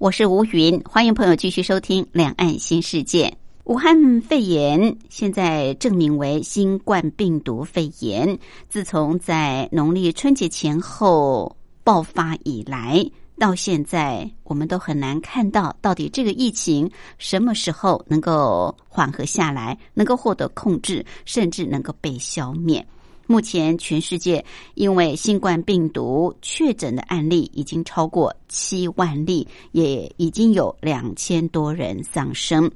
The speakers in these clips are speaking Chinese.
我是吴云，欢迎朋友继续收听《两岸新世界》。武汉肺炎现在证明为新冠病毒肺炎，自从在农历春节前后爆发以来，到现在我们都很难看到到底这个疫情什么时候能够缓和下来，能够获得控制，甚至能够被消灭。目前，全世界因为新冠病毒确诊的案例已经超过七万例，也已经有两千多人丧生。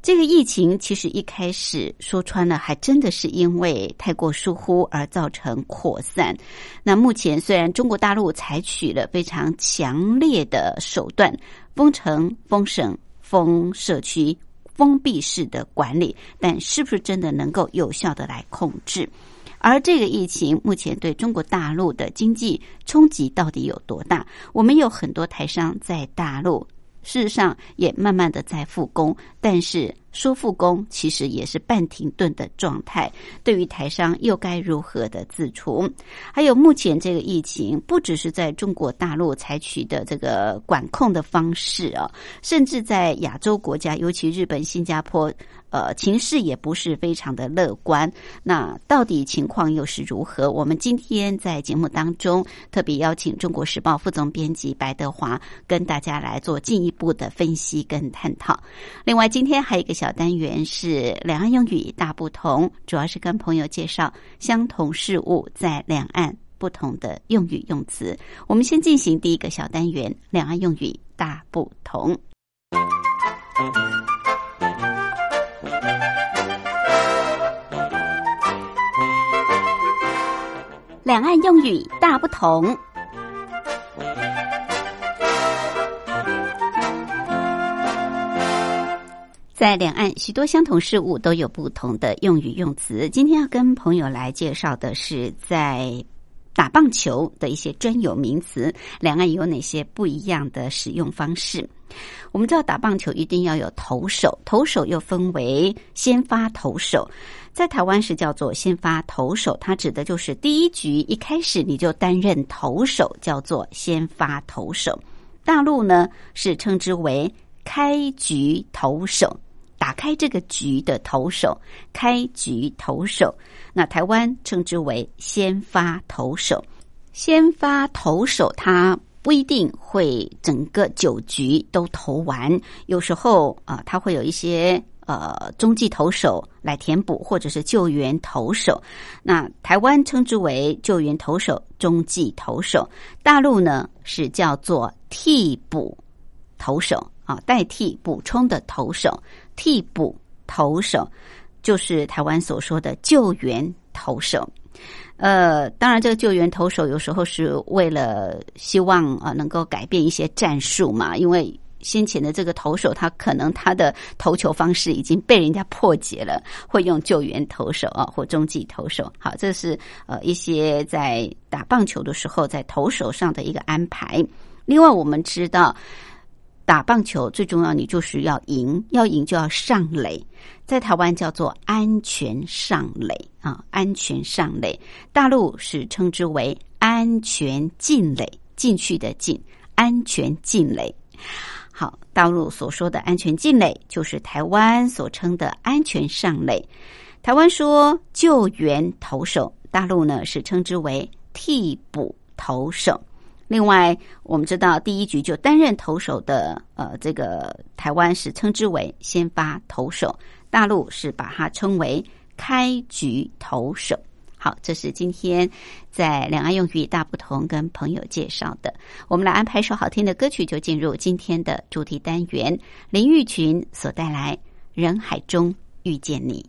这个疫情其实一开始说穿了，还真的是因为太过疏忽而造成扩散。那目前虽然中国大陆采取了非常强烈的手段，封城、封省、封社区、封闭式的管理，但是不是真的能够有效的来控制？而这个疫情目前对中国大陆的经济冲击到底有多大？我们有很多台商在大陆，事实上也慢慢的在复工，但是。说复工其实也是半停顿的状态，对于台商又该如何的自处？还有目前这个疫情，不只是在中国大陆采取的这个管控的方式啊，甚至在亚洲国家，尤其日本、新加坡，呃，情势也不是非常的乐观。那到底情况又是如何？我们今天在节目当中特别邀请中国时报副总编辑白德华跟大家来做进一步的分析跟探讨。另外，今天还有一个小。单元是两岸用语大不同，主要是跟朋友介绍相同事物在两岸不同的用语用词。我们先进行第一个小单元：两岸用语大不同。两岸用语大不同。在两岸，许多相同事物都有不同的用语用词。今天要跟朋友来介绍的是，在打棒球的一些专有名词，两岸有哪些不一样的使用方式？我们知道打棒球一定要有投手，投手又分为先发投手，在台湾是叫做先发投手，它指的就是第一局一开始你就担任投手，叫做先发投手。大陆呢是称之为开局投手。打开这个局的投手，开局投手，那台湾称之为先发投手。先发投手他不一定会整个九局都投完，有时候啊，他会有一些呃中继投手来填补，或者是救援投手。那台湾称之为救援投手、中继投手，大陆呢是叫做替补投手啊，代替补充的投手。替补投手就是台湾所说的救援投手，呃，当然这个救援投手有时候是为了希望啊能够改变一些战术嘛，因为先前的这个投手他可能他的投球方式已经被人家破解了，会用救援投手啊或中继投手。好，这是呃一些在打棒球的时候在投手上的一个安排。另外我们知道。打棒球最重要，你就是要赢，要赢就要上垒，在台湾叫做安全上垒啊，安全上垒。大陆是称之为安全进垒，进去的进，安全进垒。好，大陆所说的安全进垒，就是台湾所称的安全上垒。台湾说救援投手，大陆呢是称之为替补投手。另外，我们知道第一局就担任投手的，呃，这个台湾是称之为先发投手，大陆是把它称为开局投手。好，这是今天在两岸用语大不同跟朋友介绍的。我们来安排首好听的歌曲，就进入今天的主题单元。林玉群所带来《人海中遇见你》。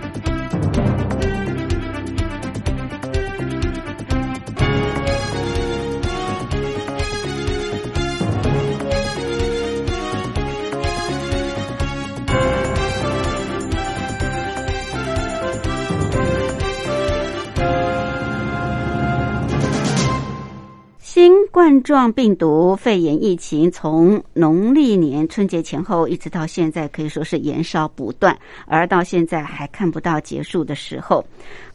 冠状病毒肺炎疫情从农历年春节前后一直到现在，可以说是延烧不断，而到现在还看不到结束的时候。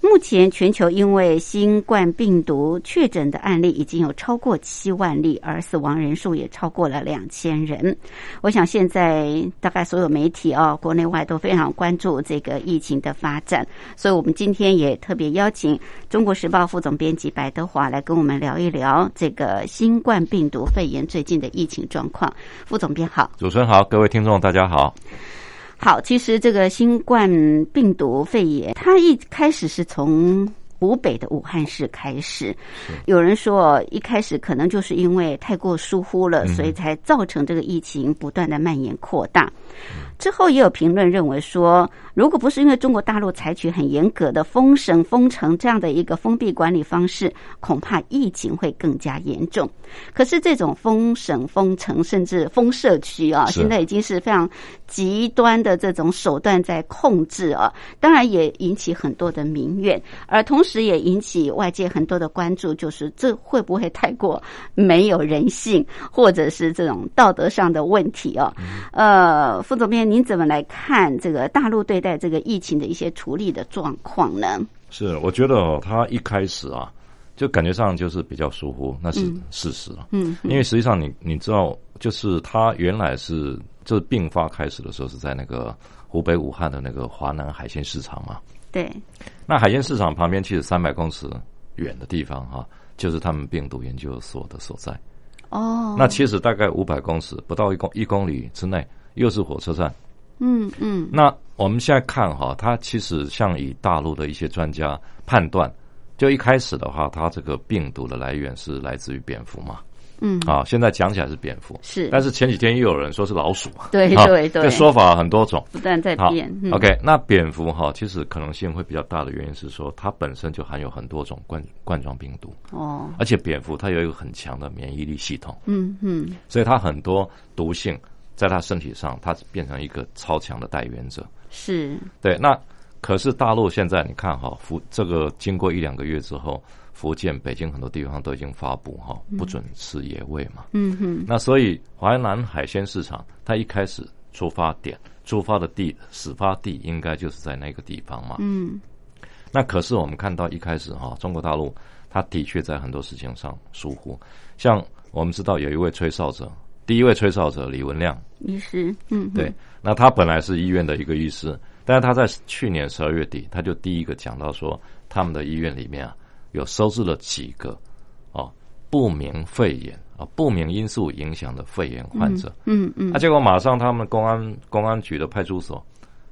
目前全球因为新冠病毒确诊的案例已经有超过七万例，而死亡人数也超过了两千人。我想现在大概所有媒体啊，国内外都非常关注这个疫情的发展，所以我们今天也特别邀请中国时报副总编辑白德华来跟我们聊一聊这个新冠病毒肺炎最近的疫情状况。副总编好。主持人好，各位听众大家好。好，其实这个新冠病毒肺炎，它一开始是从湖北的武汉市开始。有人说，一开始可能就是因为太过疏忽了，所以才造成这个疫情不断的蔓延扩大。之后也有评论认为说，如果不是因为中国大陆采取很严格的封省、封城这样的一个封闭管理方式，恐怕疫情会更加严重。可是这种封省、封城，甚至封社区啊，现在已经是非常极端的这种手段在控制啊，当然也引起很多的民怨，而同时也引起外界很多的关注，就是这会不会太过没有人性，或者是这种道德上的问题啊？呃，副总编，您怎么来看这个大陆对待这个疫情的一些处理的状况呢？是，我觉得哦，他一开始啊，就感觉上就是比较疏忽，那是事实了。嗯，因为实际上你你知道，就是他原来是就是病发开始的时候是在那个湖北武汉的那个华南海鲜市场嘛。对，那海鲜市场旁边其实三百公尺远的地方哈、就是他们病毒研究所的所在。哦，那其实大概五百公尺，不到一公一公里之内，又是火车站。嗯嗯。那我们现在看哈，它其实像以大陆的一些专家判断，就一开始的话，它这个病毒的来源是来自于蝙蝠嘛，嗯，啊，现在讲起来是蝙蝠，是，但是前几天又有人说是老鼠，对啊对对。这说法很多种。不断在好变。嗯，OK，那蝙蝠哈，其实可能性会比较大的原因是说，它本身就含有很多种冠冠状病毒，哦，而且蝙蝠它有一个很强的免疫力系统，嗯嗯。所以它很多毒性在他身体上，他变成一个超强的代言者。是，对，那可是大陆现在你看哈，福这个经过一两个月之后，福建、北京很多地方都已经发布哈，不准吃野味嘛。嗯哼，那所以淮南海鲜市场，它一开始出发点、出发的地、始发地应该就是在那个地方嘛。嗯那可是我们看到一开始哈，中国大陆它的确在很多事情上疏忽，像我们知道有一位吹哨者，第一位吹哨者李文亮，医师，嗯，对，那他本来是医院的一个医师，但是他在去年十二月底，他就第一个讲到说，他们的医院里面啊，有收治了几个哦不明肺炎啊不明因素影响的肺炎患者，嗯嗯那、结果马上他们公安公安局的派出所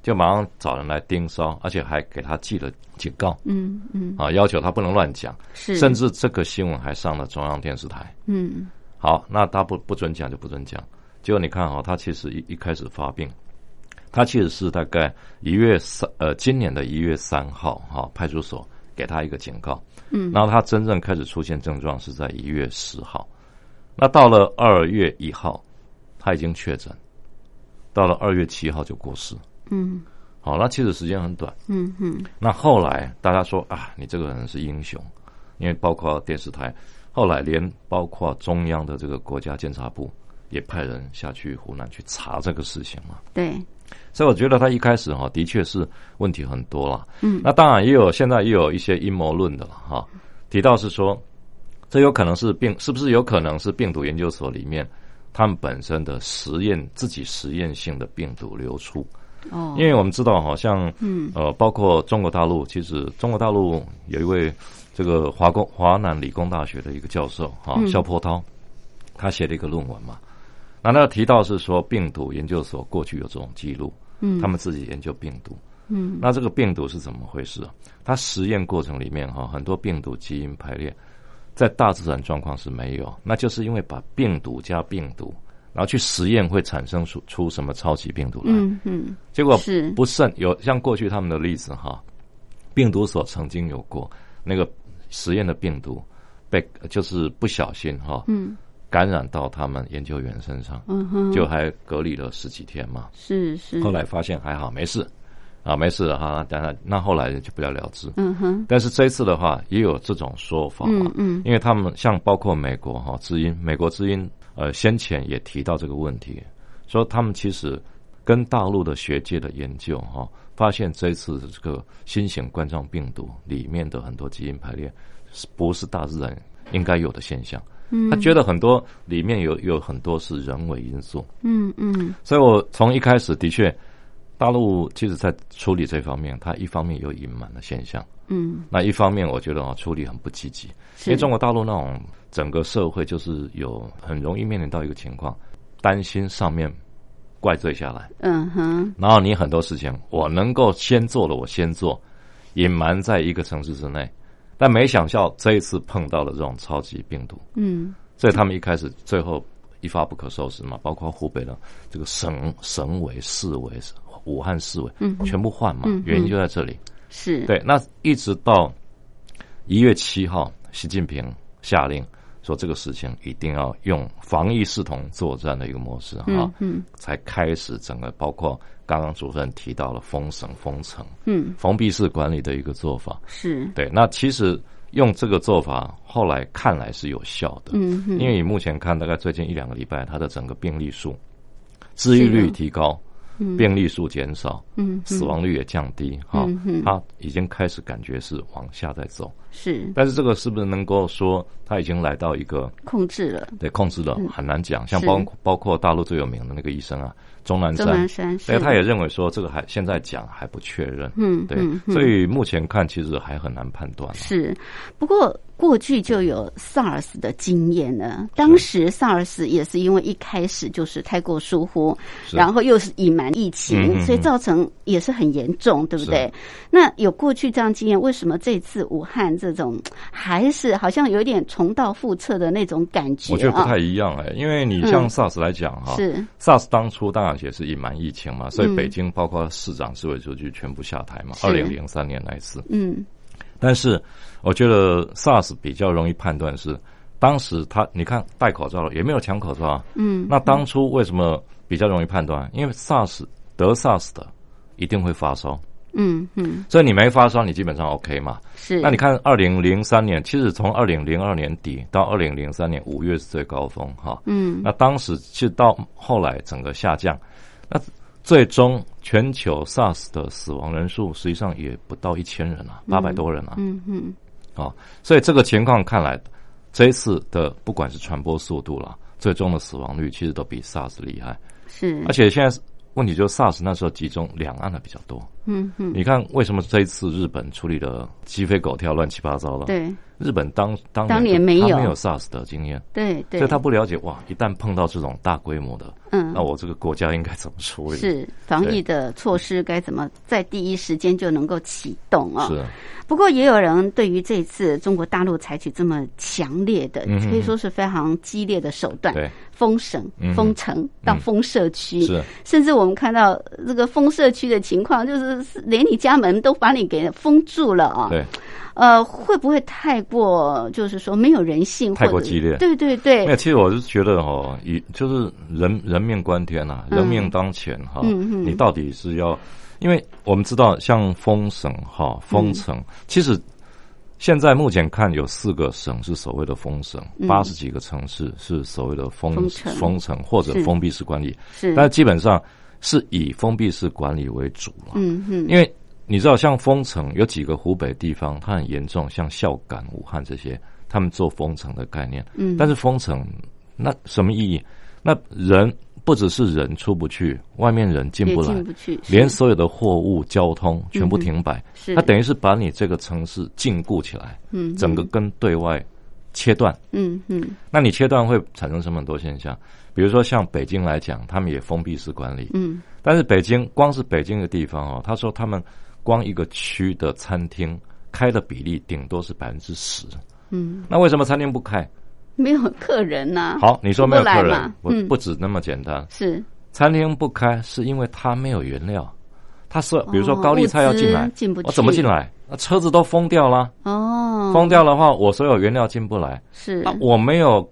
就马上找人来盯梢，而且还给他记了警告嗯嗯，啊，要求他不能乱讲，是，甚至这个新闻还上了中央电视台。嗯好，那他不不准讲就不准讲。结果你看哈、他其实一一开始发病，他其实是大概一月三呃今年的一月三号哈、派出所给他一个警告，嗯，然后他真正开始出现症状是在一月十号，那到了二月一号他已经确诊，到了二月七号就过世。嗯好，那其实时间很短。嗯嗯那后来大家说啊，你这个人是英雄，因为包括电视台，后来连包括中央的这个国家监察部也派人下去湖南去查这个事情嘛。对，所以我觉得他一开始哈，的确是问题很多了。嗯那当然也有现在也有一些阴谋论的了哈，提到是说，这有可能是病，是不是有可能是病毒研究所里面他们本身的实验自己实验性的病毒流出？哦，因为我们知道，好像嗯呃，包括中国大陆，其实中国大陆有一位这个华工华南理工大学的一个教授哈、嗯肖波涛，他写了一个论文嘛。那他提到是说，病毒研究所过去有这种记录，嗯，他们自己研究病毒。嗯那这个病毒是怎么回事？它实验过程里面哈，很多病毒基因排列在大自然状况是没有，那就是因为把病毒加病毒，然后去实验会产生出出什么超级病毒来。嗯嗯结果是不慎有像过去他们的例子哈，病毒所曾经有过那个实验的病毒被就是不小心哈嗯。感染到他们研究员身上，嗯哼，就还隔离了十几天嘛。是是，后来发现还好没事，啊，没事了哈，当然那后来就不了了之。嗯哼，但是这一次的话，也有这种说法嗯。因为他们像包括美国哈知音，美国知音呃先前也提到这个问题，说他们其实跟大陆的学界的研究哈，发现这一次的这个新型冠状病毒里面的很多基因排列是不是大自然应该有的现象？嗯。他觉得很多里面有有很多是人为因素，嗯嗯。所以我从一开始的确，大陆其实在处理这方面，他一方面有隐瞒的现象，嗯，那一方面我觉得啊处理很不积极，因为中国大陆那种整个社会就是有很容易面临到一个情况，担心上面怪罪下来，嗯哼，然后你很多事情我能够先做的，我先做，隐瞒在一个城市之内，但没想到这一次碰到了这种超级病毒，嗯。所以他们一开始最后一发不可收拾嘛，包括湖北的这个省省委、市委、武汉市委，嗯全部换嘛嗯，原因就在这里。是，对，那一直到一月七号，习近平下令说这个事情一定要用防疫视同作战的一个模式哈、嗯嗯。才开始整个包括刚刚主持人提到了封省、封城、嗯，封闭式管理的一个做法。是，对，那其实用这个做法，后来看来是有效的。嗯哼，因为你目前看，大概最近一两个礼拜，它的整个病例数、治愈率提高，病例数减少，嗯死亡率也降低，哈它已经开始感觉是往下在走。是。但是这个是不是能够说它已经来到一个控制了，对控制了，很难讲。像是。包包括大陆最有名的那个医生啊，钟南钟山，南山他也认为说这个还现在讲还不确认，对嗯嗯，嗯。所以目前看其实还很难判断啊。是，不过过去就有 SARS 的经验呢。当时 SARS 也是因为一开始就是太过疏忽，然后又是隐瞒疫情，所以造成也是很严重，对不对？那有过去这样经验，为什么这次武汉这种还是好像有点重蹈覆辙的那种感觉啊？我觉得不太一样哎、因为你像 SARS 来讲哈、是 SARS 当初当然也是隐瞒疫情嘛，所以嗯北京包括市长、市委书记全部下台嘛。是二零零三年那一次，嗯但是我觉得 SARS 比较容易判断是，当时他你看戴口罩了，也没有抢口罩啊。嗯，那当初为什么比较容易判断？因为 SARS 得 SARS 的一定会发烧，嗯嗯所以你没发烧，你基本上 OK 嘛。是。那你看，二零零三年，其实从二零零二年底到二零零三年五月是最高峰哈。嗯那当时其实到后来整个下降，那最终全球 SARS 的死亡人数实际上也不到一千人啊，八百多人啊。嗯嗯哦，所以这个情况看来，这一次的不管是传播速度啦，最终的死亡率其实都比 SARS 厉害。是而且现在问题就是 SARS 那时候集中两岸的比较多。嗯嗯你看为什么这一次日本处理的鸡飞狗跳、乱七八糟的？，对日本当当当年没有。他没有 SARS 的经验，对对，所以他不了解哇，一旦碰到这种大规模的，嗯。那我这个国家应该怎么处理？是防疫的措施该怎么在第一时间就能够启动啊？是。不过也有人对于这次中国大陆采取这么强烈的，嗯可以说是非常激烈的手段，对，封省嗯、封城到封社区，是。甚至我们看到这个封社区的情况，就是连你家门都把你给封住了啊。对，呃，会不会太过，就是说没有人性，太过激烈？对对对。那，，其实我是觉得哦，以就是人人命关天呐、嗯人命当前哈、嗯嗯。你到底是要，因为我们知道像封省哈、封城，嗯其实现在目前看有四个省是所谓的封省，嗯。八十几个城市是所谓的封封城。封城或者封闭式管理，是，但基本上是以封闭式管理为主了。嗯嗯，因为你知道，像封城有几个湖北地方，它很严重，像孝感、武汉这些，他们做封城的概念。嗯但是封城那什么意义？那人不只是人出不去，外面人进不来，进不去，连所有的货物、交通全部停摆。是它等于是把你这个城市禁锢起来，嗯整个跟对外切断。嗯嗯那你切断会产生什么很多现象？比如说像北京来讲，他们也封闭式管理，嗯但是北京光是北京的地方哦，他说他们光一个区的餐厅开的比例顶多是百分之十。嗯，那为什么餐厅不开？没有客人呐、好，你说没有客人出不不嗯。不止那么简单。是。餐厅不开是因为它没有原料，它是比如说哦高丽菜要进来进不去。我怎么进来？那车子都封掉了，哦，封掉的话，我所有原料进不来，是。啊，我没有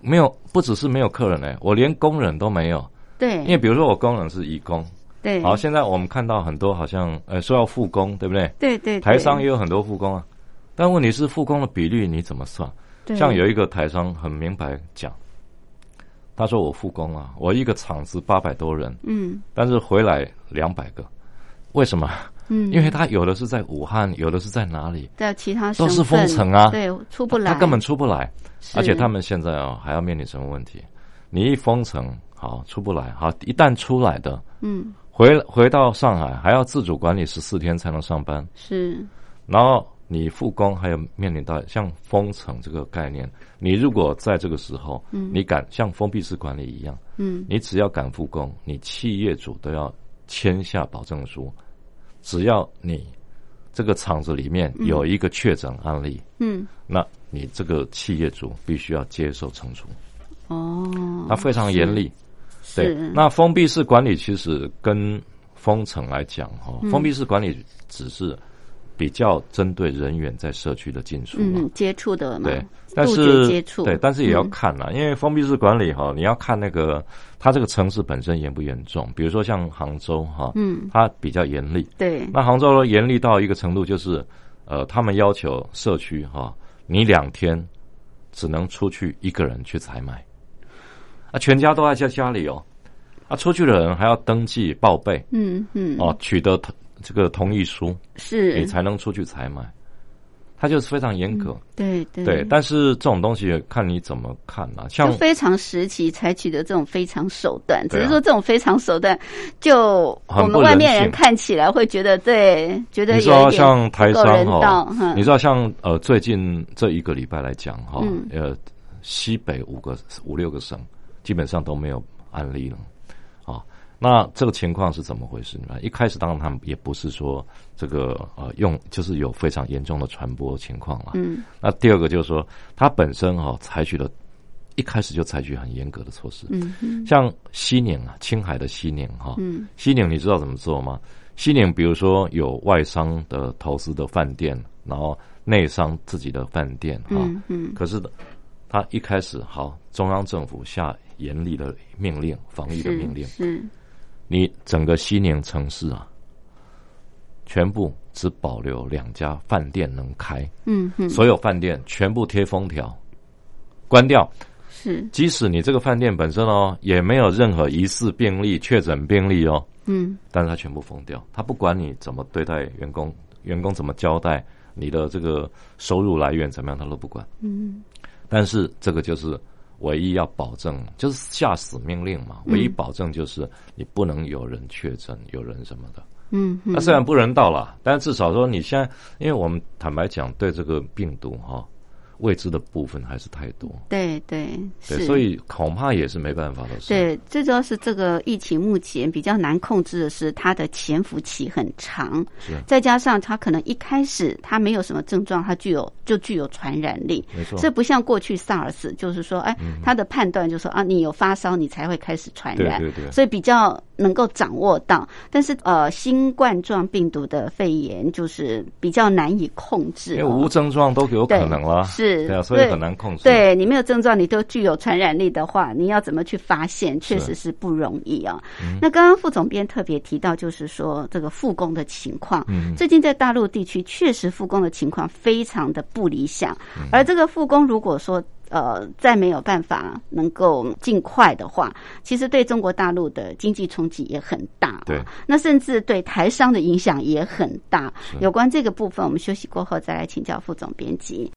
没有，不只是没有客人哎，我连工人都没有。对，因为比如说我工人是义工，对，好，现在我们看到很多好像呃说要复工，对不对？对对，对。台商也有很多复工啊，但问题是复工的比率你怎么算？对。像有一个台商很明白讲，他说我复工啊，我一个厂子八百多人，嗯。但是回来两百个，为什么？嗯，因为他有的是在武汉，有的是在哪里，在其他都是封城啊。对，出不来，他根本出不来，而且他们现在啊还要面临什么问题？你一封城，好出不来，好一旦出来的，嗯回回到上海还要自主管理十四天才能上班，是。然后你复工还有面临到像封城这个概念，你如果在这个时候，嗯。你敢像封闭式管理一样，嗯。你只要敢复工，你企业主都要签下保证书，只要你这个厂子里面有一个确诊案例，嗯。那你这个企业主必须要接受惩处，哦，那非常严厉。对，那封闭式管理其实跟封城来讲，哈、嗯。封闭式管理只是比较针对人员在社区的进出嘛。嗯接触的嘛，对，但是接触。对，但是也要嗯。看啦，因为封闭式管理哈，你要看那个它这个城市本身严不严重。比如说像杭州哈，嗯。它比较严厉。对，那杭州呢，严厉到一个程度，就是呃，他们要求社区哈，你两天只能出去一个人去采买，啊，全家都在家家里哦，啊，出去的人还要登记报备。嗯嗯。哦，取得同这个同意书，是。你才能出去采买，他就是非常严格。对对。对，但是这种东西看你怎么看啦、就像非常时期采取的这种非常手段，只是说这种非常手段，就我们外面人看起来会觉得对，觉得有一点像台商哈道，你知道像呃最近这一个礼拜来讲哈，嗯。呃西北五个五六个省基本上都没有案例了，啊，那这个情况是怎么回事呢？一开始当然他们也不是说这个呃用就是有非常严重的传播情况了，嗯。那第二个就是说它本身哈、采取了一开始就采取很严格的措施，嗯嗯像西宁啊，青海的西宁哈，嗯。西宁你知道怎么做吗？西宁比如说有外商的投资的饭店，然后内商自己的饭店哈，嗯嗯。可是他一开始好，中央政府下严厉的命令，防疫的命令，是你整个西宁城市啊，全部只保留两家饭店能开，嗯嗯所有饭店全部贴封条，关掉。是。即使你这个饭店本身哦，也没有任何疑似病例、确诊病例哦，嗯。但是他全部封掉，他不管你怎么对待员工，员工怎么交代，你的这个收入来源怎么样，他都不管。嗯但是这个就是唯一要保证，就是下死命令嘛，唯一保证就是你不能有人确诊，有人什么的。嗯嗯那虽然不人道了，但至少说你现在，因为我们坦白讲，对这个病毒哈、未知的部分还是太多，对对对，所以恐怕也是没办法的事。对，最主要是这个疫情目前比较难控制的是它的潜伏期很长，是。再加上它可能一开始它没有什么症状，它具有就具有传染力。没错，这不像过去 SARS，就是说，哎，他的判断就是说啊，你有发烧，你才会开始传染，对对对，所以比较能够掌握到。但是呃，新冠状病毒的肺炎就是比较难以控制、因为哦，无症状都有可能啦，是对啊，所以很难控制。对你没有症状，你都具有传染力的话，你要怎么去发现，确实是不容易啊。嗯那刚刚副总编特别提到，就是说这个复工的情况，嗯最近在大陆地区确实复工的情况非常的不理想，嗯而这个复工如果说。呃，再没有办法能够尽快的话，其实对中国大陆的经济冲击也很大、啊。对，那甚至对台商的影响也很大。有关这个部分，我们休息过后再来请教副总编辑。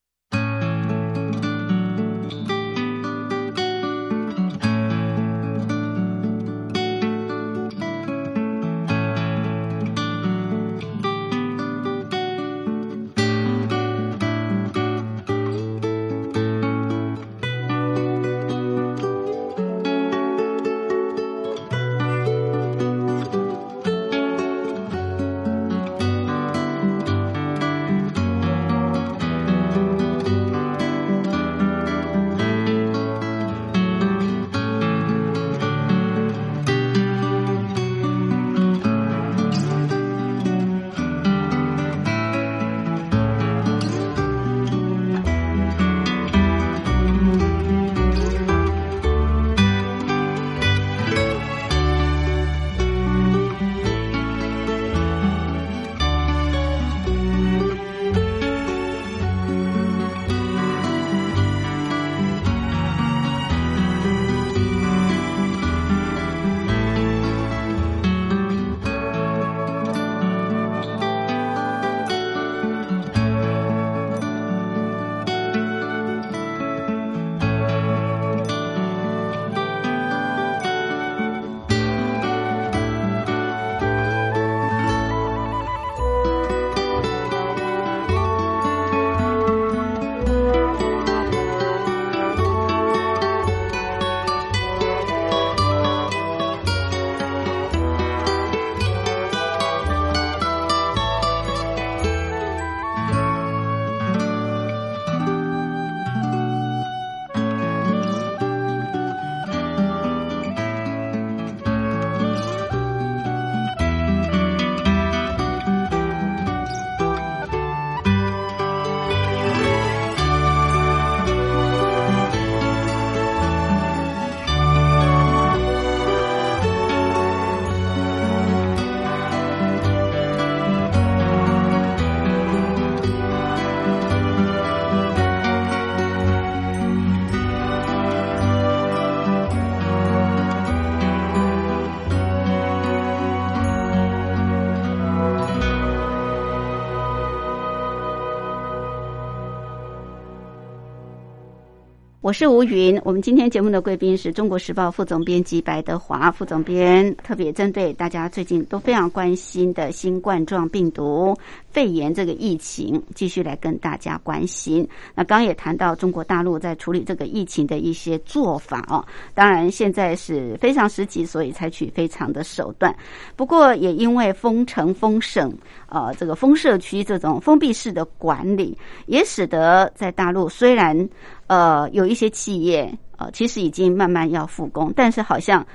我是吴云。我们今天节目的贵宾是中国时报副总编辑白德华副总编，特别针对大家最近都非常关心的新冠状病毒肺炎这个疫情，继续来跟大家关心。那刚也谈到中国大陆在处理这个疫情的一些做法哦，当然现在是非常时期，所以采取非常的手段。不过也因为封城、封省、呃这个封社区这种封闭式的管理，也使得在大陆虽然呃有一些企业呃其实已经慢慢要复工，但是好像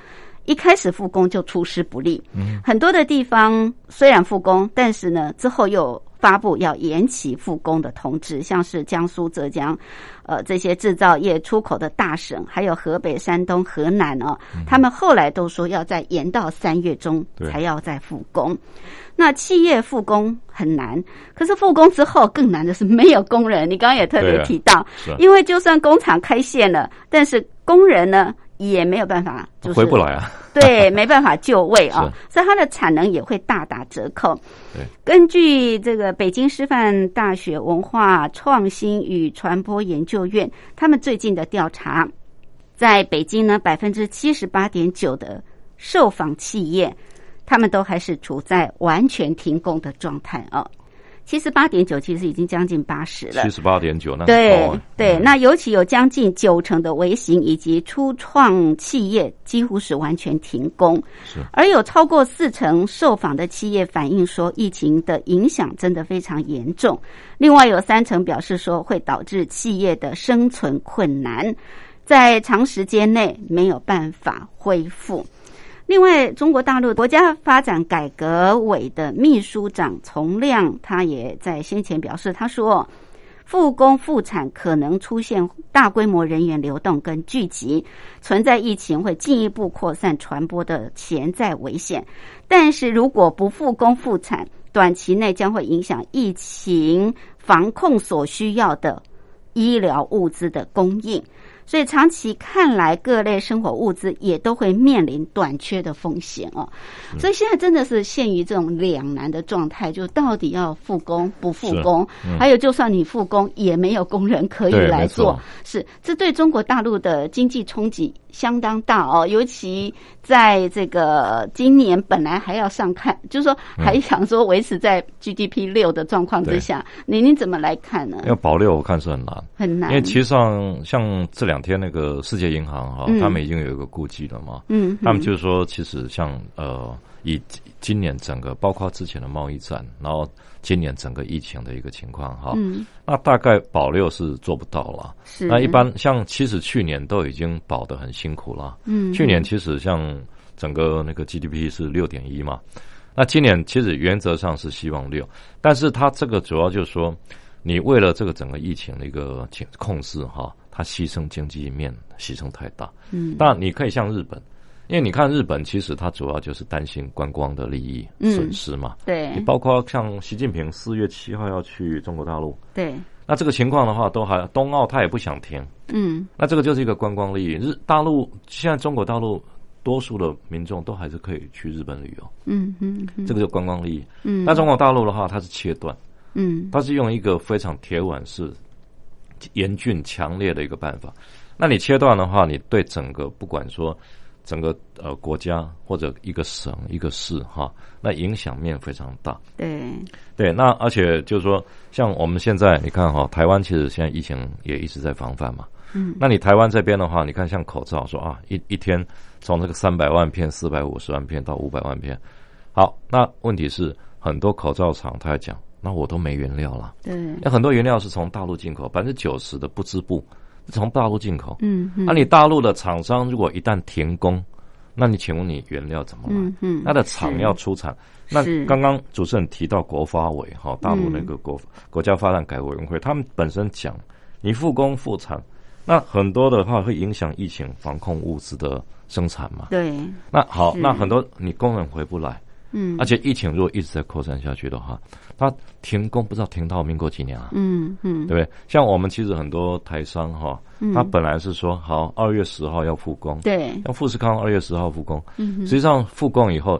一开始复工就出师不利。嗯，很多的地方虽然复工，但是呢之后又发布要延期复工的通知，像是江苏、浙江，呃这些制造业出口的大省，还有河北、山东、河南哦，他们后来都说要再延到三月中才要再复工。那企业复工很难，可是复工之后更难的是没有工人。你刚刚也特别提到，啊因为就算工厂开线了，但是工人呢也没有办法，就是回不来啊。对，没办法就位啊，所以它的产能也会大打折扣。对，根据这个北京师范大学文化创新与传播研究院他们最近的调查，在北京呢，百分之七十八点九的受访企业，他们都还是处在完全停工的状态啊。七十八点九其实已经将近八十了。七，十八点九，那很对对，嗯。那尤其有将近九成的微型以及初创企业几乎是完全停工，是。而有超过四成受访的企业反映说，疫情的影响真的非常严重。另外有三成表示说，会导致企业的生存困难，在长时间内没有办法恢复。另外，中国大陆国家发展改革委的秘书长丛亮，他也在先前表示，他说，复工复产可能出现大规模人员流动跟聚集，存在疫情会进一步扩散传播的潜在危险。但是如果不复工复产，短期内将会影响疫情防控所需要的医疗物资的供应。所以长期看来，各类生活物资也都会面临短缺的风险哦。所以现在真的是陷于这种两难的状态，就到底要复工不复工，还有就算你复工，也没有工人可以来做。是，这对中国大陆的经济冲击相当大哦，尤其在这个今年本来还要上看，就是说还想说维持在 GDP 六的状况之下，你你怎么来看呢？要保六，我看是很难。很难，因为其实上像这两天那个世界银行哈、嗯。他们已经有一个估计了嘛，嗯，他们就是说，其实像呃，以今年整个包括之前的贸易战，然后今年整个疫情的一个情况哈，嗯。那大概保六是做不到了。是。那一般像其实去年都已经保得很辛苦了，嗯。去年其实像整个那个 GDP 是六点一嘛，那今年其实原则上是希望六，但是它这个主要就是说，你为了这个整个疫情的一个情控制哈，它牺牲经济面牺牲太大。嗯。那你可以像日本，因为你看日本其实它主要就是担心观光的利益嗯损失嘛，对。你包括像习近平四月七号要去中国大陆，对。那这个情况的话，都还冬奥他也不想停，嗯。那这个就是一个观光利益。日大陆现在中国大陆多数的民众都还是可以去日本旅游，嗯嗯嗯。这个就观光利益。嗯。那中国大陆的话，它是切断，嗯。它是用一个非常铁腕式、严峻强烈的一个办法。那你切断的话，你对整个不管说整个呃国家或者一个省一个市哈，那影响面非常大。对。对，那而且就是说，像我们现在你看哈，台湾其实现在疫情也一直在防范嘛。嗯，那你台湾这边的话，你看像口罩说啊，一一天从这个三百万片、四百五十万片到五百万片，好，那问题是很多口罩厂他在讲，那我都没原料了，对。那很多原料是从大陆进口，百分之九十的不织布是从大陆进口。嗯嗯那、你大陆的厂商如果一旦停工，那你请问你原料怎么来？嗯嗯它的厂要出产。那刚刚主持人提到国发委哈，大陆那个国、国家发展改革委员会，他们本身讲，你复工复产，那很多的话会影响疫情防控物资的生产嘛。对那好，那很多你工人回不来，嗯而且疫情如果一直在扩散下去的话，它停工不知道停到民国几年啊？嗯嗯对不对？像我们其实很多台商哈，嗯他本来是说好二月十号要复工，对像富士康二月十号复工，嗯实际上复工以后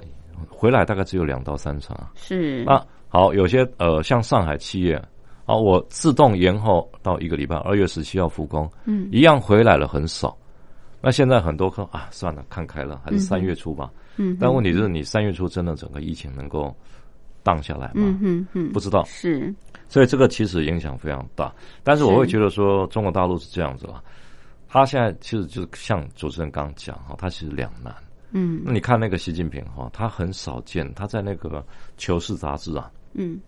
回来大概只有两到三成啊。是那好，有些呃像上海企业啊，我自动延后到一个礼拜，二月十七号复工，嗯一样回来了很少。那现在很多客啊，算了，看开了，还是嗯三月初吧。嗯，但问题是你三月初真的整个疫情能够荡下来吗？嗯哼哼，不知道。是所以这个其实影响非常大。但是我会觉得说，中国大陆是这样子啦，他现在其实就是像主持人刚刚讲哈，他其实两难。嗯那你看那个习近平哈，他很少见，他在那个《求是》杂志啊，嗯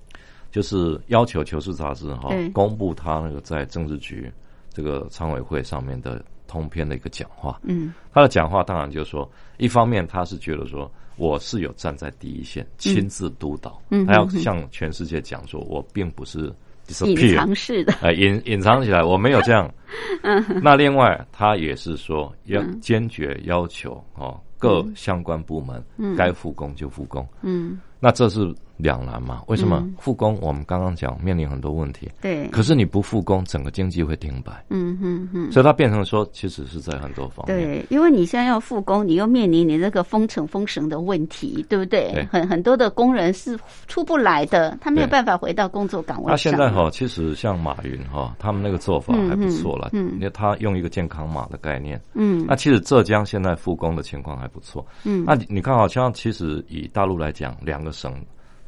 就是要求《求是》杂志哈对公布他那个在政治局这个常委会上面的通篇的一个讲话。嗯。他的讲话当然就是说，一方面他是觉得说我是有站在第一线，亲自督导，嗯他要嗯嗯。向全世界讲说，我并不是 隐藏式的，呃，隐隐藏起来，我没有这样。嗯。那另外，他也是说要嗯。坚决要求哦，各相关部门该复工就复工。嗯，那这是两难嘛？为什么嗯复工？我们刚刚讲面临很多问题，对，可是你不复工，整个经济会停摆，嗯哼哼。所以它变成说，其实是在很多方面。对，因为你现在要复工，你又面临你这个封城封绳的问题，对不对？对很很多的工人是出不来的，他没有对办法回到工作岗位上。那现在哈，其实像马云哈，他们那个做法还不错了。嗯嗯嗯因为他用一个健康码的概念。嗯那其实浙江现在复工的情况还不错。嗯那你你看，好像其实以大陆来讲，两个省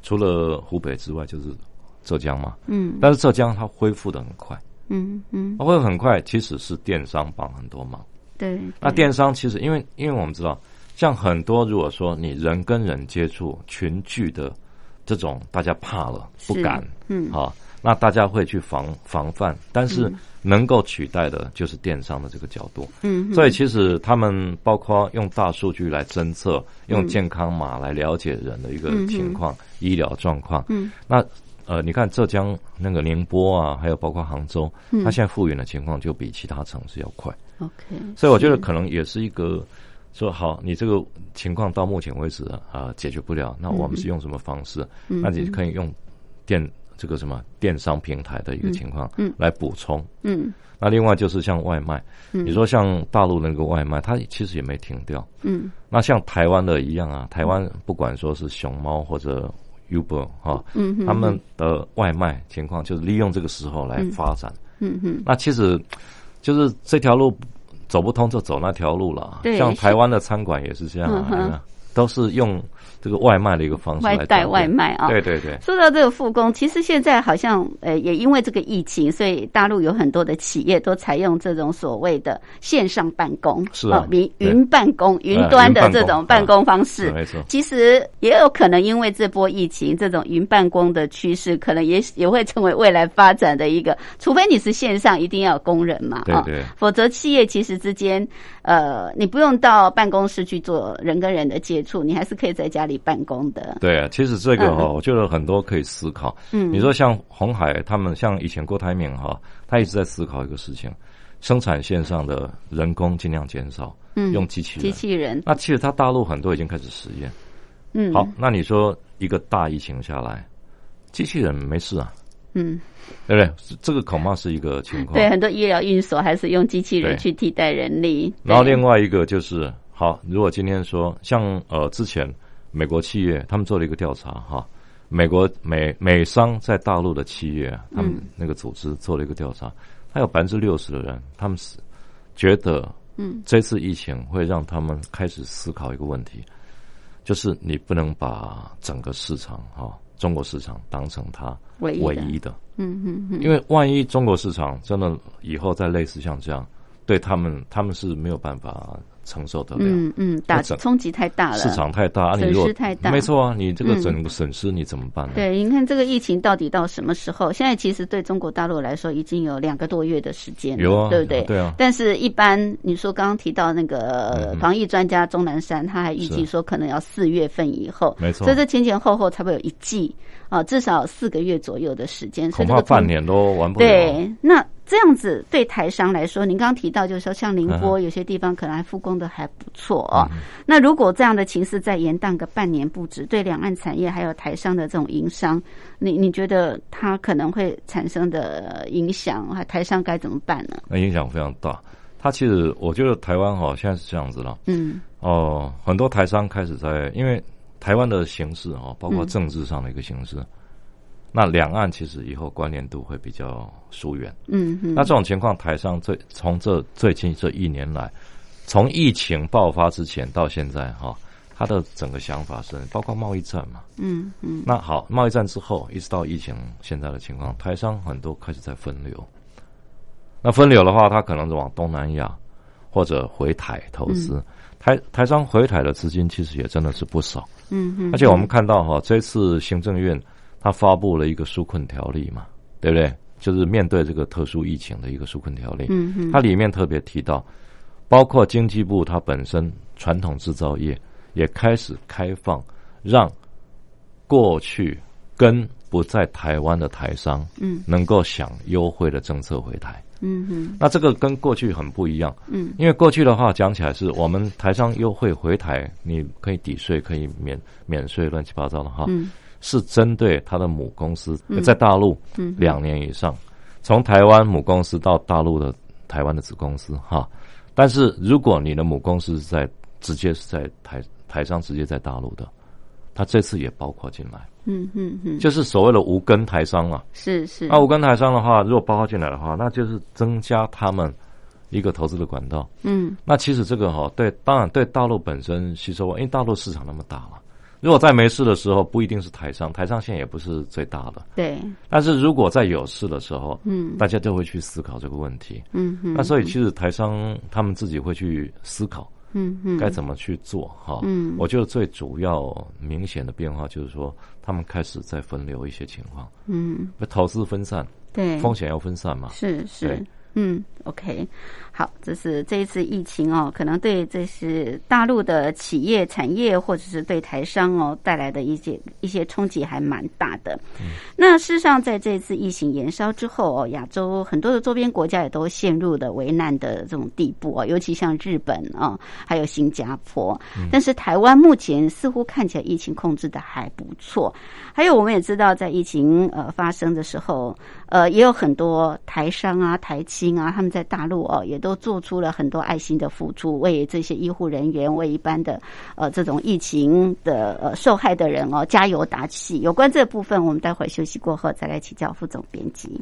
除了湖北之外就是浙江嘛。嗯但是浙江它恢复的很快，嗯嗯，它恢复很快，其实是电商帮很多忙。对。对那电商其实因为因为我们知道，像很多如果说你人跟人接触群聚的这种，大家怕了不敢，嗯啊，那大家会去防防范，但是能够取代的就是电商的这个角度。嗯，所以其实他们包括用大数据来侦测，嗯用健康码来了解人的一个情况、医疗状况。嗯，那呃，你看浙江那个宁波啊，还有包括杭州，嗯它现在复原的情况就比其他城市要快。OK，所以我觉得可能也是一个说好，你这个情况到目前为止啊、呃解决不了，那我们是用什么方式？嗯那你可以用电这个什么电商平台的一个情况，嗯来补充。嗯那另外就是像外卖，嗯你说像大陆那个外卖，它其实也没停掉。嗯那像台湾的一样啊，台湾不管说是熊猫或者 Uber 哈、嗯哼，他们的外卖情况就是利用这个时候来发展。嗯哼那其实就是这条路走不通，就走那条路了。对像台湾的餐馆也是这样都是用这个外卖的一个方式来外带外卖啊。对对对，说到这个复工，其实现在好像呃，也因为这个疫情，所以大陆有很多的企业都采用这种所谓的线上办公，是啊哦云对云办公、云端的这种办公方式。没错。其实也有可能因为这波疫情，这种云办公的趋势，可能也也会成为未来发展的一个。除非你是线上，一定要有工人嘛，哦对对否则企业其实之间，呃，你不用到办公室去做人跟人的接触，你还是可以在家里办公的。对啊，其实这个哈、嗯我觉得很多可以思考。嗯你说像红海他们，像以前郭台铭哈、他一直在思考一个事情：生产线上的人工尽量减少，嗯，用机器人。机器人，那其实他大陆很多已经开始实验。嗯，好，那你说一个大疫情下来，机器人没事啊，嗯，对不对？这个恐怕是一个情况。对，很多医疗运所还是用机器人去替代人力。然后另外一个就是，好，如果今天说像呃之前美国企业他们做了一个调查哈，美国美美商在大陆的企业，他们那个组织做了一个调查，他有百分之六十的人，他们是觉得，嗯，这次疫情会让他们开始思考一个问题，就是你不能把整个市场哈中国市场当成它唯一的。唯一的，嗯嗯嗯，因为万一中国市场真的以后再类似像这样，对他们他们是没有办法承受得了。嗯嗯，打冲击太大了，市场太大，损失太大没错啊，你这个嗯整个损失你怎么办呢？对，你看这个疫情到底到什么时候？现在其实对中国大陆来说已经有两个多月的时间，有啊，对不对？对啊，但是，一般你说刚刚提到那个嗯防疫专家钟南山，他还预计说可能要四月份以后，没错所以这前前后后差不多有一季啊，至少四个月左右的时间，恐怕半年都完不了。对，那这样子对台商来说，您刚刚提到就是说，像宁波嗯有些地方可能还复工的还不错哦。那如果这样的情势再延宕个半年不止，对两岸产业还有台商的这种营商，你你觉得它可能会产生的影响，还台商该怎么办呢？那影响非常大。它其实我觉得台湾哈现在是这样子了嗯哦，很多台商开始在因为台湾的形势哈，包括嗯政治上的一个形势，那两岸其实以后关联度会比较疏远。嗯嗯，那这种情况，台商最从这最近这一年来，从疫情爆发之前到现在哈，他的整个想法是包括贸易战嘛。嗯嗯那好，贸易战之后，一直到疫情现在的情况，台商很多开始在分流。那分流的话，他可能是往东南亚或者回台投资。台台商回台的资金其实也真的是不少。嗯嗯，而且我们看到哈，这次行政院他发布了一个纾困条例嘛，对不对？就是面对这个特殊疫情的一个纾困条例。嗯嗯它里面特别提到，包括经济部它本身传统制造业也开始开放，让过去跟不在台湾的台商，嗯，能够享优惠的政策回台。嗯嗯那这个跟过去很不一样，嗯，因为过去的话讲起来是我们台商优惠回台，你可以抵税，可以免免税，乱七八糟的哈，嗯是针对他的母公司在大陆嗯两年以上，从台湾母公司到大陆的台湾的子公司哈。但是如果你的母公司是在直接是在台台商直接在大陆的，他这次也包括进来，嗯嗯嗯，就是所谓的无根台商啊。是是，那无根台商的话，如果包括进来的话，那就是增加他们一个投资的管道。嗯那其实这个哈、对，当然对大陆本身吸收，因为大陆市场那么大了。如果在没事的时候，不一定是台商，台商现在也不是最大的。对，但是如果在有事的时候，嗯大家就会去思考这个问题。嗯嗯，那所以其实台商他们自己会去思考嗯嗯该怎么去做哈。嗯我觉得最主要明显的变化就是说，他们开始在分流一些情况，嗯投资分散，对，风险要分散嘛。是是。嗯，OK，好，这是这一次疫情哦，可能对这是大陆的企业产业或者是对台商哦带来的一些一些冲击还蛮大的。嗯那事实上，在这次疫情延烧之后哦，亚洲很多的周边国家也都陷入了为难的这种地步哦，尤其像日本啊、还有新加坡。但是台湾目前似乎看起来疫情控制的还不错。还有，我们也知道，在疫情呃发生的时候，呃，也有很多台商啊、台青啊，他们在大陆哦，也都都做出了很多爱心的付出，为这些医护人员、为一般的呃这种疫情的呃受害的人哦加油打气。有关这部分，我们待会儿休息过后再来请教副总编辑。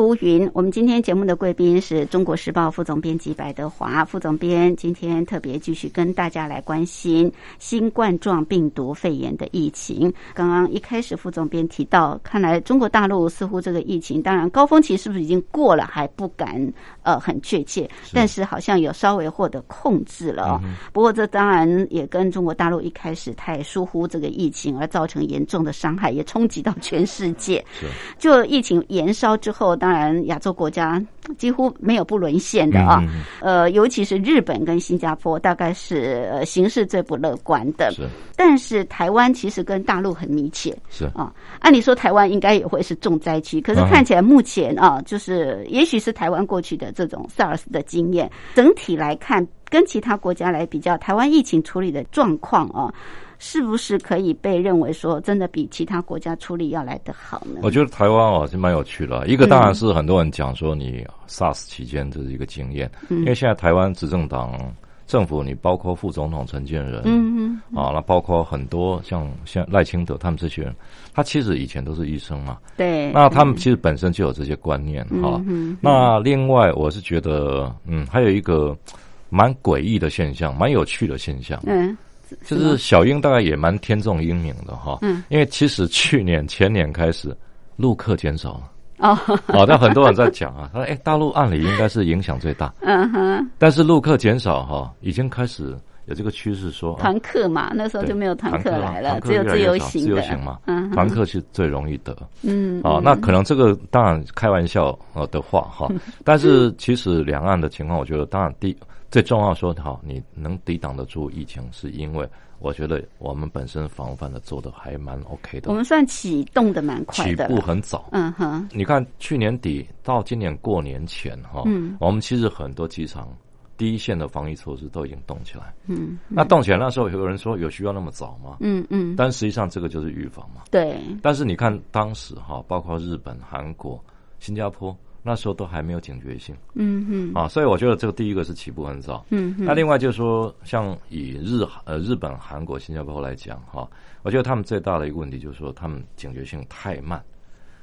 我是吴云。我们今天节目的贵宾是中国时报副总编辑白德华副总编，今天特别继续跟大家来关心新冠状病毒肺炎的疫情。刚刚一开始副总编提到，看来中国大陆似乎这个疫情，当然高峰期是不是已经过了还不敢呃很确切，但是好像有稍微获得控制了、哦。不过这当然也跟中国大陆一开始太疏忽这个疫情而造成严重的伤害，也冲击到全世界。就疫情延烧之后，当然亚洲国家几乎没有不沦陷的啊。嗯呃，尤其是日本跟新加坡，大概是呃形势最不乐观的。是但是台湾其实跟大陆很密切是啊，按理说台湾应该也会是重灾区，可是嗯看起来目前啊，就是也许是台湾过去的这种 SARS 的经验，整体来看，跟其他国家来比较，台湾疫情处理的状况啊。是不是可以被认为说真的比其他国家处理要来得好呢？我觉得台湾哦是蛮有趣的。一个当然是很多人讲说你 SARS 期间这是一个经验，因为现在台湾执政党政府，你包括副总统陈建仁，嗯嗯啊，那包括很多像像赖清德他们这些人，他其实以前都是医生嘛，对，那他们其实本身就有这些观念哈。嗯。那另外，我是觉得，嗯，还有一个蛮诡异的现象，蛮有趣的现象，嗯就是小英大概也蛮天纵英明的哈。嗯，因为其实去年前年开始，陆客减少了。哦，哦，但很多人在讲啊，他说：“哎，大陆按理应该是影响最大，嗯哼，但是陆客减少哈，已经开始有这个趋势说，啊团客嘛，那时候就没有团客来了，只有自由行的，自由行嘛，嗯团客是最容易得。嗯，啊，那可能这个当然开玩笑呃的话哈，但是其实两岸的情况，我觉得当然第最重要说好，你能抵挡得住疫情，是因为我觉得我们本身防范的做的还蛮 OK 的，我们算启动的蛮快的起，步很早。嗯哼，你看去年底到今年过年前哈，嗯我们其实很多机场第一线的防疫措施都已经动起来。嗯那动起来那时候有人说有需要那么早吗？嗯嗯，但实际上这个就是预防嘛。对，但是你看当时哈，包括日本、韩国、新加坡，那时候都还没有警觉性嗯嗯，啊，所以我觉得这个第一个是起步很早。嗯哼，那另外就是说，像以日呃日本、韩国、新加坡来讲哈，我觉得他们最大的一个问题就是说，他们警觉性太慢。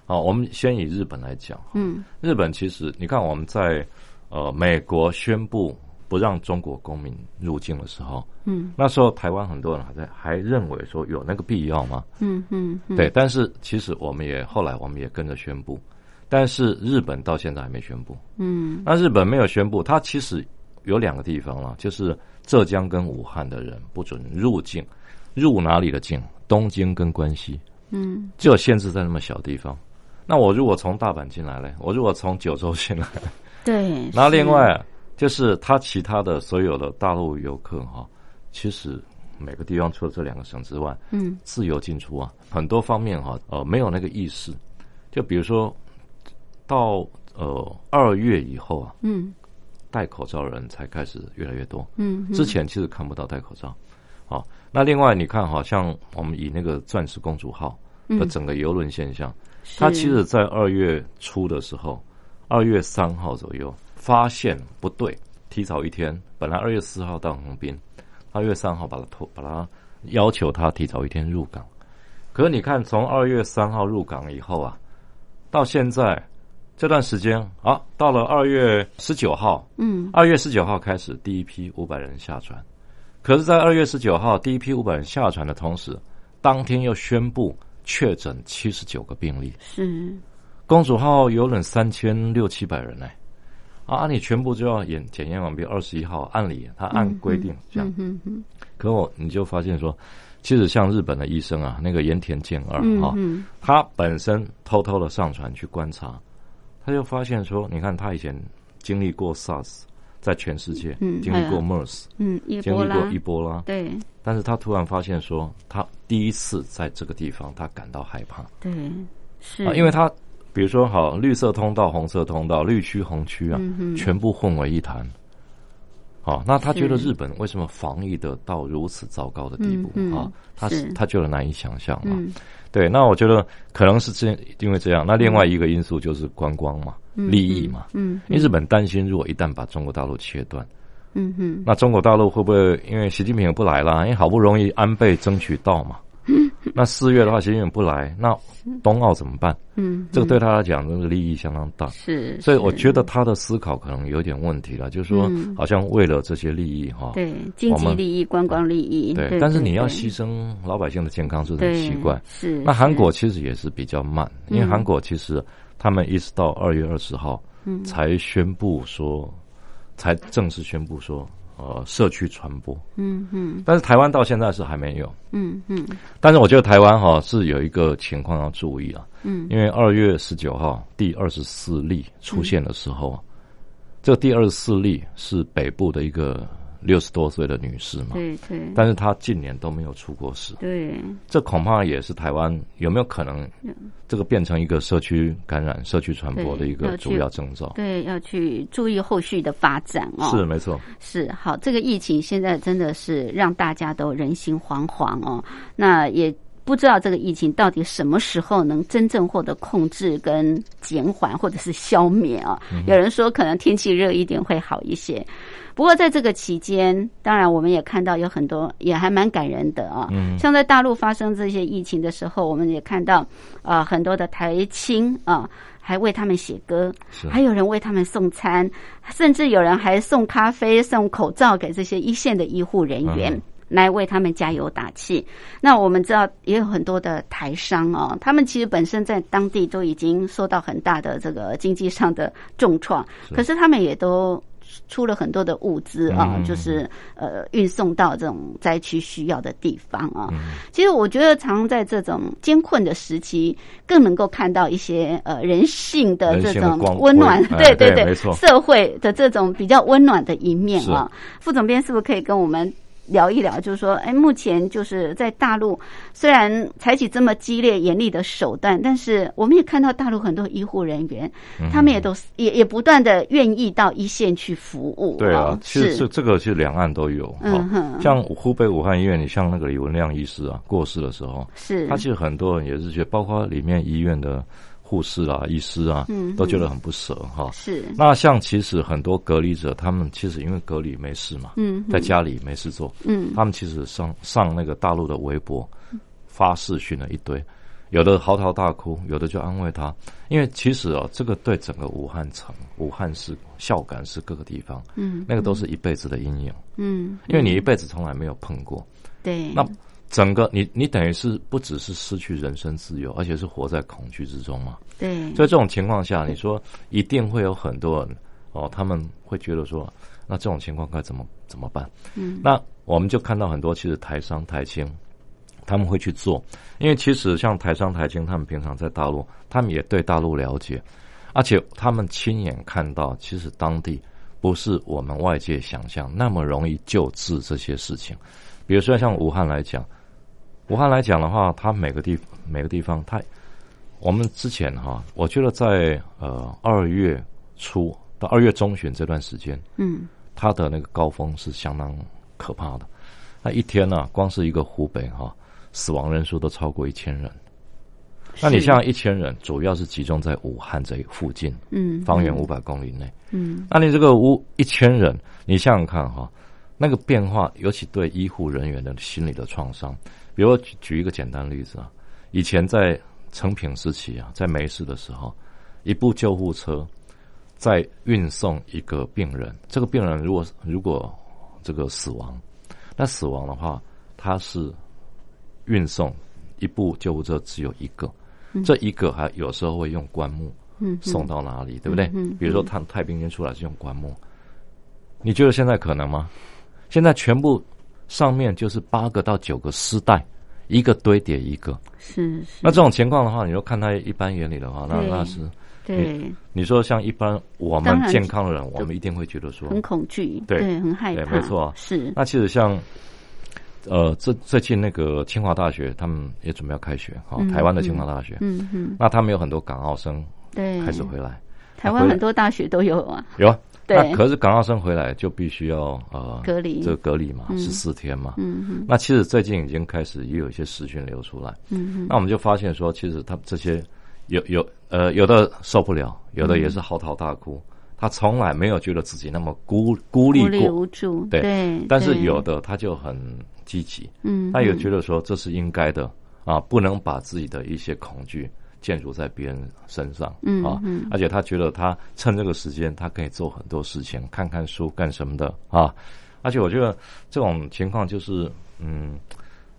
啊，我们先以日本来讲，嗯日本其实你看我们在呃美国宣布不让中国公民入境的时候，嗯那时候台湾很多人还在还认为说有那个必要吗？嗯嗯嗯，对，但是其实我们也后来我们也跟着宣布，但是日本到现在还没宣布。嗯那日本没有宣布，它其实有两个地方了，就是浙江跟武汉的人不准入境，入哪里的境？东京跟关西，嗯就限制在那么小地方。那我如果从大阪进来嘞，我如果从九州进来，对，那是另外就是他其他的所有的大陆游客哈，其实每个地方除了这两个省之外，嗯自由进出啊，很多方面哈，呃，没有那个意识。就比如说到呃二月以后啊，嗯戴口罩的人才开始越来越多。嗯，之前其实看不到戴口罩。好，那另外你看，好像我们以那个钻石公主号的整个游轮现象，它其实在二月初的时候，二月三号左右发现不对，提早一天，本来二月四号到横滨，二月三号把它拖，把它要求他提早一天入港。可是你看，从二月三号入港以后啊，到现在这段时间啊，到了二月十九号，嗯二月十九号开始，第一批五百人下船。可是，在二月十九号第一批五百人下船的同时，当天又宣布确诊七十九个病例。是公主号游轮三千六七百人呢、啊，你全部就要检检验完毕。二十一号，按理他按规定这样，嗯嗯可我你就发现说，其实像日本的医生啊，那个盐田健二嗯哈、嗯他本身偷偷的上船去观察，他就发现说，你看他以前经历过 SARS，在全世界、嗯经历过 MERS，嗯，经历过伊波拉，对。但是他突然发现说，他第一次在这个地方，他感到害怕。对是。啊，因为他比如说好绿色通道、红色通道、绿区、红区啊，嗯全部混为一谈。好，那他觉得日本为什么防疫的到如此糟糕的地步嗯嗯啊？他是他觉得难以想象嘛。嗯对，那我觉得可能是这因为这样。那另外一个因素就是观光嘛，嗯利益嘛。嗯因为日本担心，如果一旦把中国大陆切断，嗯哼那中国大陆会不会因为习近平也不来了？因为好不容易安倍争取到嘛，那四月的话，习近平不来，那冬奥怎么办？嗯，这个对他来讲，这个利益相当大。是，所以我觉得他的思考可能有点问题了，就是说嗯，好像为了这些利益哈，对经济利益、观光利益，对，但是你要牺牲老百姓的健康，是很奇怪。是那韩国其实也是比较慢，因为嗯韩国其实他们一直到二月二十号嗯。才宣布说，才正式宣布说，呃，社区传播。嗯嗯但是台湾到现在是还没有。嗯嗯但是我觉得台湾哈是有一个情况要注意啊，嗯因为二月十九号第二十四例出现的时候，这第二十四例是北部的一个六十多岁的女士嘛，对对但是她近年都没有出过事，对这恐怕也是台湾有没有可能这个变成一个社区感染、社区传播的一个主要症状？对，要去注意后续的发展哦。是没错，是好，这个疫情现在真的是让大家都人心惶惶哦。那也不知道这个疫情到底什么时候能真正获得控制跟减缓，或者是消灭啊、有人说可能天气热一点会好一些。不过在这个期间，当然我们也看到有很多也还蛮感人的啊。嗯像在大陆发生这些疫情的时候，我们也看到啊、很多的台青啊。还为他们写歌，还有人为他们送餐，甚至有人还送咖啡、送口罩给这些一线的医护人员。嗯来为他们加油打气。那我们知道也有很多的台商哦，他们其实本身在当地都已经受到很大的这个经济上的重创，可是他们也都出了很多的物资啊，嗯就是呃运送到这种灾区需要的地方啊。嗯其实我觉得，常在这种艰困的时期，更能够看到一些呃人性的人这种温暖，辉对对哎对社会的这种比较温暖的一面啊。副总编是不是可以跟我们？聊一聊，就是说，哎，目前就是在大陆，虽然采取这么激烈严厉的手段，但是我们也看到大陆很多医护人员，嗯。他们也都是也也不断的愿意到一线去服务。对啊哦，其实这这个其实两岸都有哈。嗯哼，像湖北武汉医院，你像那个李文亮医师啊，过世的时候，是，他其实很多人也是觉得，包括里面医院的护士啊、医师啊嗯，都觉得很不舍哈。是，那像其实很多隔离者，他们其实因为隔离没事嘛，嗯在家里没事做，嗯。他们其实上上那个大陆的微博发视讯了一堆，有的嚎啕大哭，有的就安慰他，因为其实哦，这个对整个武汉城、武汉市、孝感市各个地方，嗯那个都是一辈子的阴影，嗯，因为你一辈子从来没有碰过，对，那整个你你等于是不只是失去人身自由，而且是活在恐惧之中嘛。对，所以这种情况下，你说一定会有很多人哦，他们会觉得说，那这种情况该怎么怎么办？嗯，那我们就看到很多其实台商台青他们会去做，因为其实像台商台青，他们平常在大陆，他们也对大陆了解，而且他们亲眼看到，其实当地不是我们外界想象那么容易救治这些事情。比如说像武汉来讲，武汉来讲的话，它每个地每个地方，它我们之前哈，我觉得在呃二月初到二月中旬这段时间，嗯它的那个高峰是相当可怕的。那一天呢、光是一个湖北哈、死亡人数都超过一千人。那你像一千人，主要是集中在武汉这附近，嗯方圆五百公里内。嗯那你这个五一千人，你想想看哈，那个变化，尤其对医护人员的心理的创伤。比如举举一个简单例子啊，以前在成品时期啊，在没事的时候，一部救护车在运送一个病人，这个病人如果如果这个死亡，那死亡的话，他是运送一部救护车只有一个，这一个还有时候会用棺木嗯送到哪里，对不对？比如说他太平间出来是用棺木，你觉得现在可能吗？现在全部上面就是八个到九个丝带，一个堆叠一个。是是，那这种情况的话，你就看它一般原理的话，那那是对。你说像一般我们健康的人，我们一定会觉得说，很恐惧，对很害怕，对没错是。那其实像。呃，最最近那个清华大学，他们也准备要开学，哈、嗯台湾的清华大学，嗯嗯，那他们有很多港澳生对，开始回来，台湾很多大学都有啊，有啊，对。那可是港澳生回来就必须要呃隔离。这个隔离嘛，嗯。十四天嘛。那其实最近已经开始也有一些实讯流出来，那我们就发现说，其实他这些有有呃有的受不了，有的也是嚎啕大哭，他从来没有觉得自己那么孤孤立过，无助，对。对，但是有的他就很积极，嗯，他也嗯。觉得说这是应该的啊，不能把自己的一些恐惧建筑在别人身上，嗯啊，嗯而且他觉得他趁这个时间，他可以做很多事情，看看书干什么的啊，而且我觉得这种情况就是，嗯。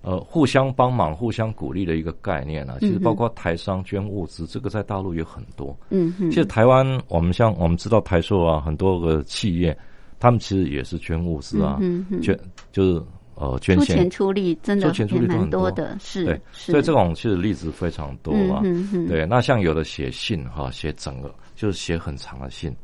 呃，互相帮忙、互相鼓励的一个概念啊，其实包括台商捐物资，这个在大陆有很多。嗯嗯，其实台湾，我们像我们知道台塑啊，很多个企业，他们其实也是捐物资啊，捐就是呃捐献出钱出力真的出钱出力都很多多的，是对，是，所以这种其实例子非常多啊。对，那像有的写信哈，写整个就是写很长的信，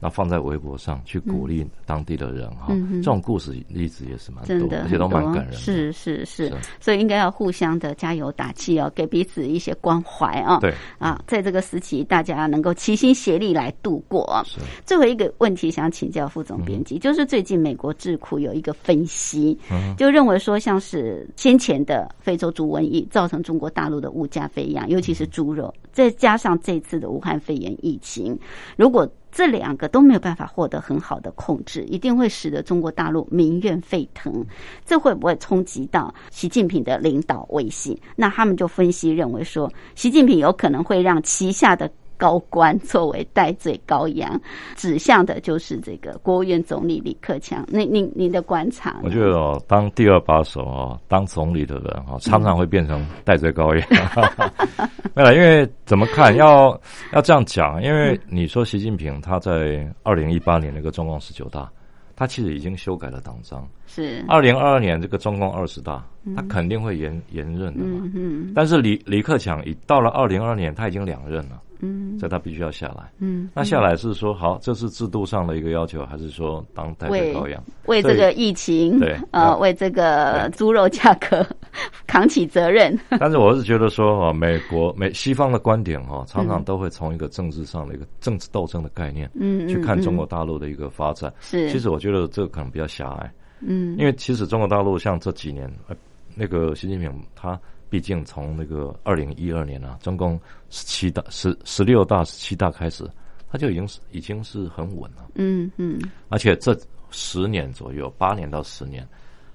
那放在微博上去鼓励当地的人哈，嗯这种故事例子也是蛮多，的而且都蛮感人的。是是是。是，所以应该要互相的加油打气哦，给彼此一些关怀啊。对，啊，在这个时期，大家能够齐心协力来度过。是。最后一个问题想请教副总编辑，就是最近美国智库有一个分析，嗯就认为说，像是先前的非洲猪瘟疫造成中国大陆的物价飞扬，尤其是猪肉，再加上这次的武汉肺炎疫情，如果这两个都没有办法获得很好的控制，一定会使得中国大陆民怨沸腾。这会不会冲击到习近平的领导威信？那他们就分析认为说，习近平有可能会让旗下的高官 作为戴罪羔羊，指向的就是这个国务院总理李克强。那您您的观察？我觉得哦，当第二把手哦，当总理的人哦，常常会变成戴罪羔羊。没有，因为怎么看，要要这样讲，因为你说习近平他在二零一八年那个中共十九大，他其实已经修改了党章。是二零二二年这个中共二十大，他肯定会延延任的嘛。嗯嗯但是李李克强已到了二零二二年，他已经两任了，嗯所以他必须要下来。嗯，那下来是说好，这是制度上的一个要求，还是说当代罪羔羊？为这个疫情，对呃，为这个猪肉价格 扛起责任。但是我是觉得说，哈，美国美西方的观点哈，常嗯常都会从一个政治上的一个政治斗争的概念嗯，去看中国嗯大陆的一个发展。是，其实我觉得这个可能比较狭隘，嗯，因为其实中国大陆像这几年，呃，那个习近平他毕竟从那个二零一二年啊，中共十七大、十十六大、十七大开始，他就已经是已经是很稳了，嗯嗯。而且这十年左右，八年到十年，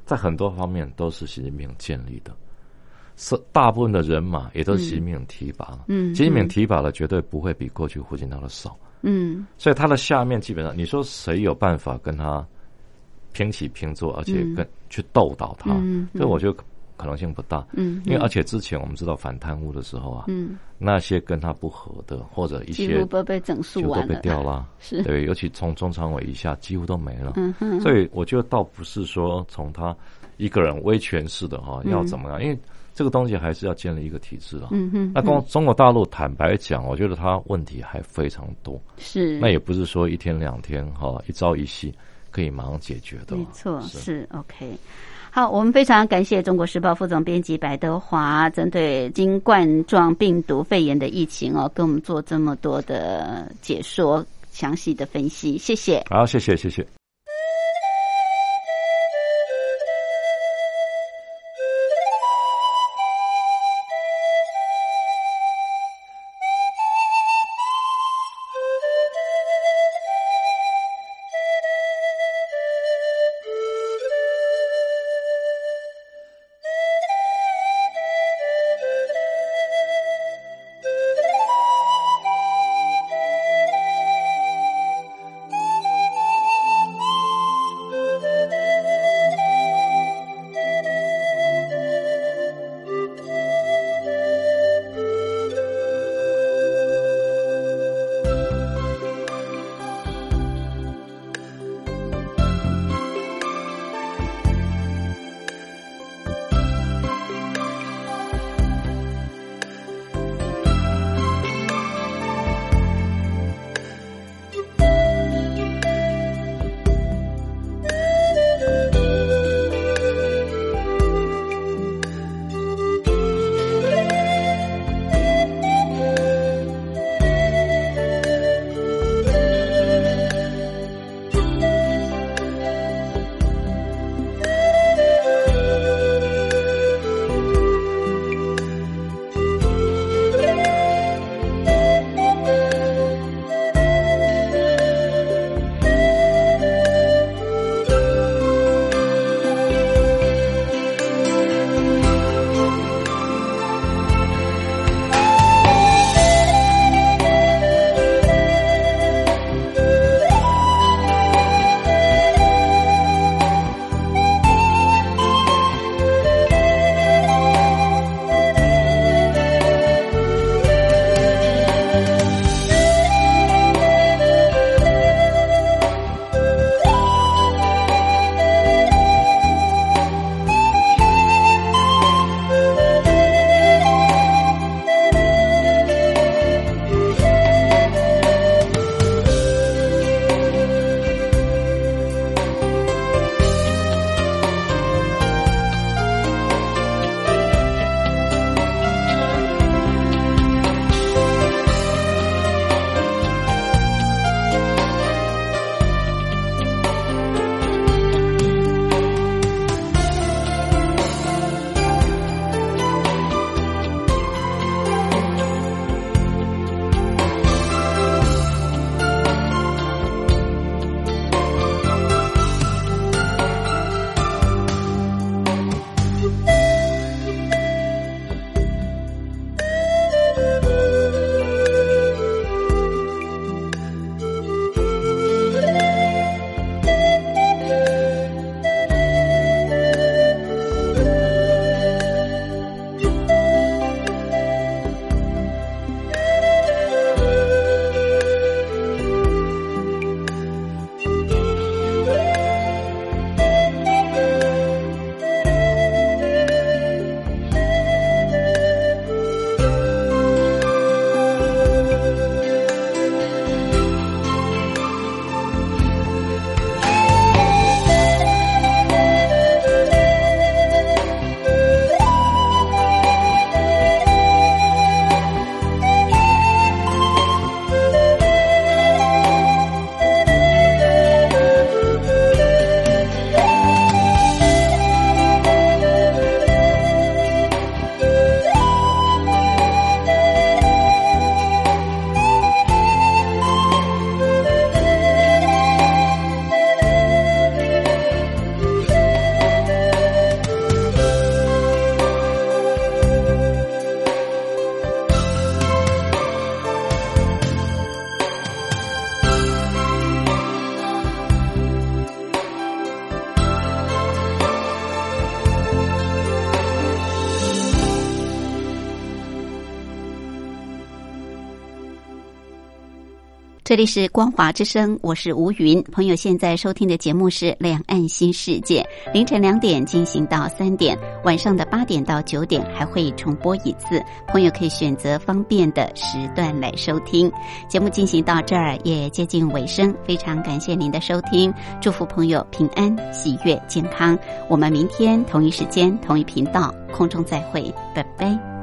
在很多方面都是习近平建立的。是大部分的人马也都是习近平提拔。了，嗯。习近平提拔的绝对不会比过去胡锦涛的少，嗯。所以他的下面基本上，你说谁有办法跟他平起平坐，而且跟、去斗倒他？嗯嗯。所以我觉得可可能性不大。嗯，因为而且之前我们知道反贪污的时候啊，嗯，那些跟他不合的或者一几些乎都被整肃完了都被掉了，是对，尤其从中常委以下几乎都没了。嗯哼，所以我觉得倒不是说从他一个人威权式的哈、要怎么样，因为这个东西还是要建立一个体制啊。嗯哼，那中中国大陆坦白讲，我觉得他问题还非常多。是那也不是说一天两天哈、一朝一夕可以马上解决的。没错，是是 OK。好，我们非常感谢《中国时报》副总编辑白德华，针对新冠状病毒肺炎的疫情哦，跟我们做这么多的解说、详细的分析，谢谢。好，谢谢，谢谢。这里是光华之声，我是吴云。朋友现在收听的节目是《两岸新世界》，凌晨两点进行到三点，晚上的八点到九点还会重播一次。朋友可以选择方便的时段来收听。节目进行到这儿也接近尾声，非常感谢您的收听，祝福朋友平安、喜悦、健康。我们明天同一时间、同一频道空中再会，拜拜。